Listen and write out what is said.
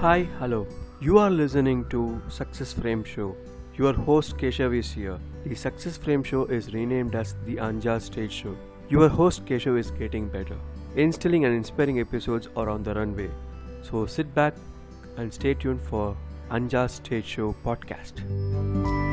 Hi, hello. You are listening to Success Frame Show. Your host Keshav is here. The Success Frame Show is renamed as the Anja Stage Show. Your host Keshav is getting better. Instilling and inspiring episodes are on the runway. So sit back and stay tuned for Anja Stage Show podcast.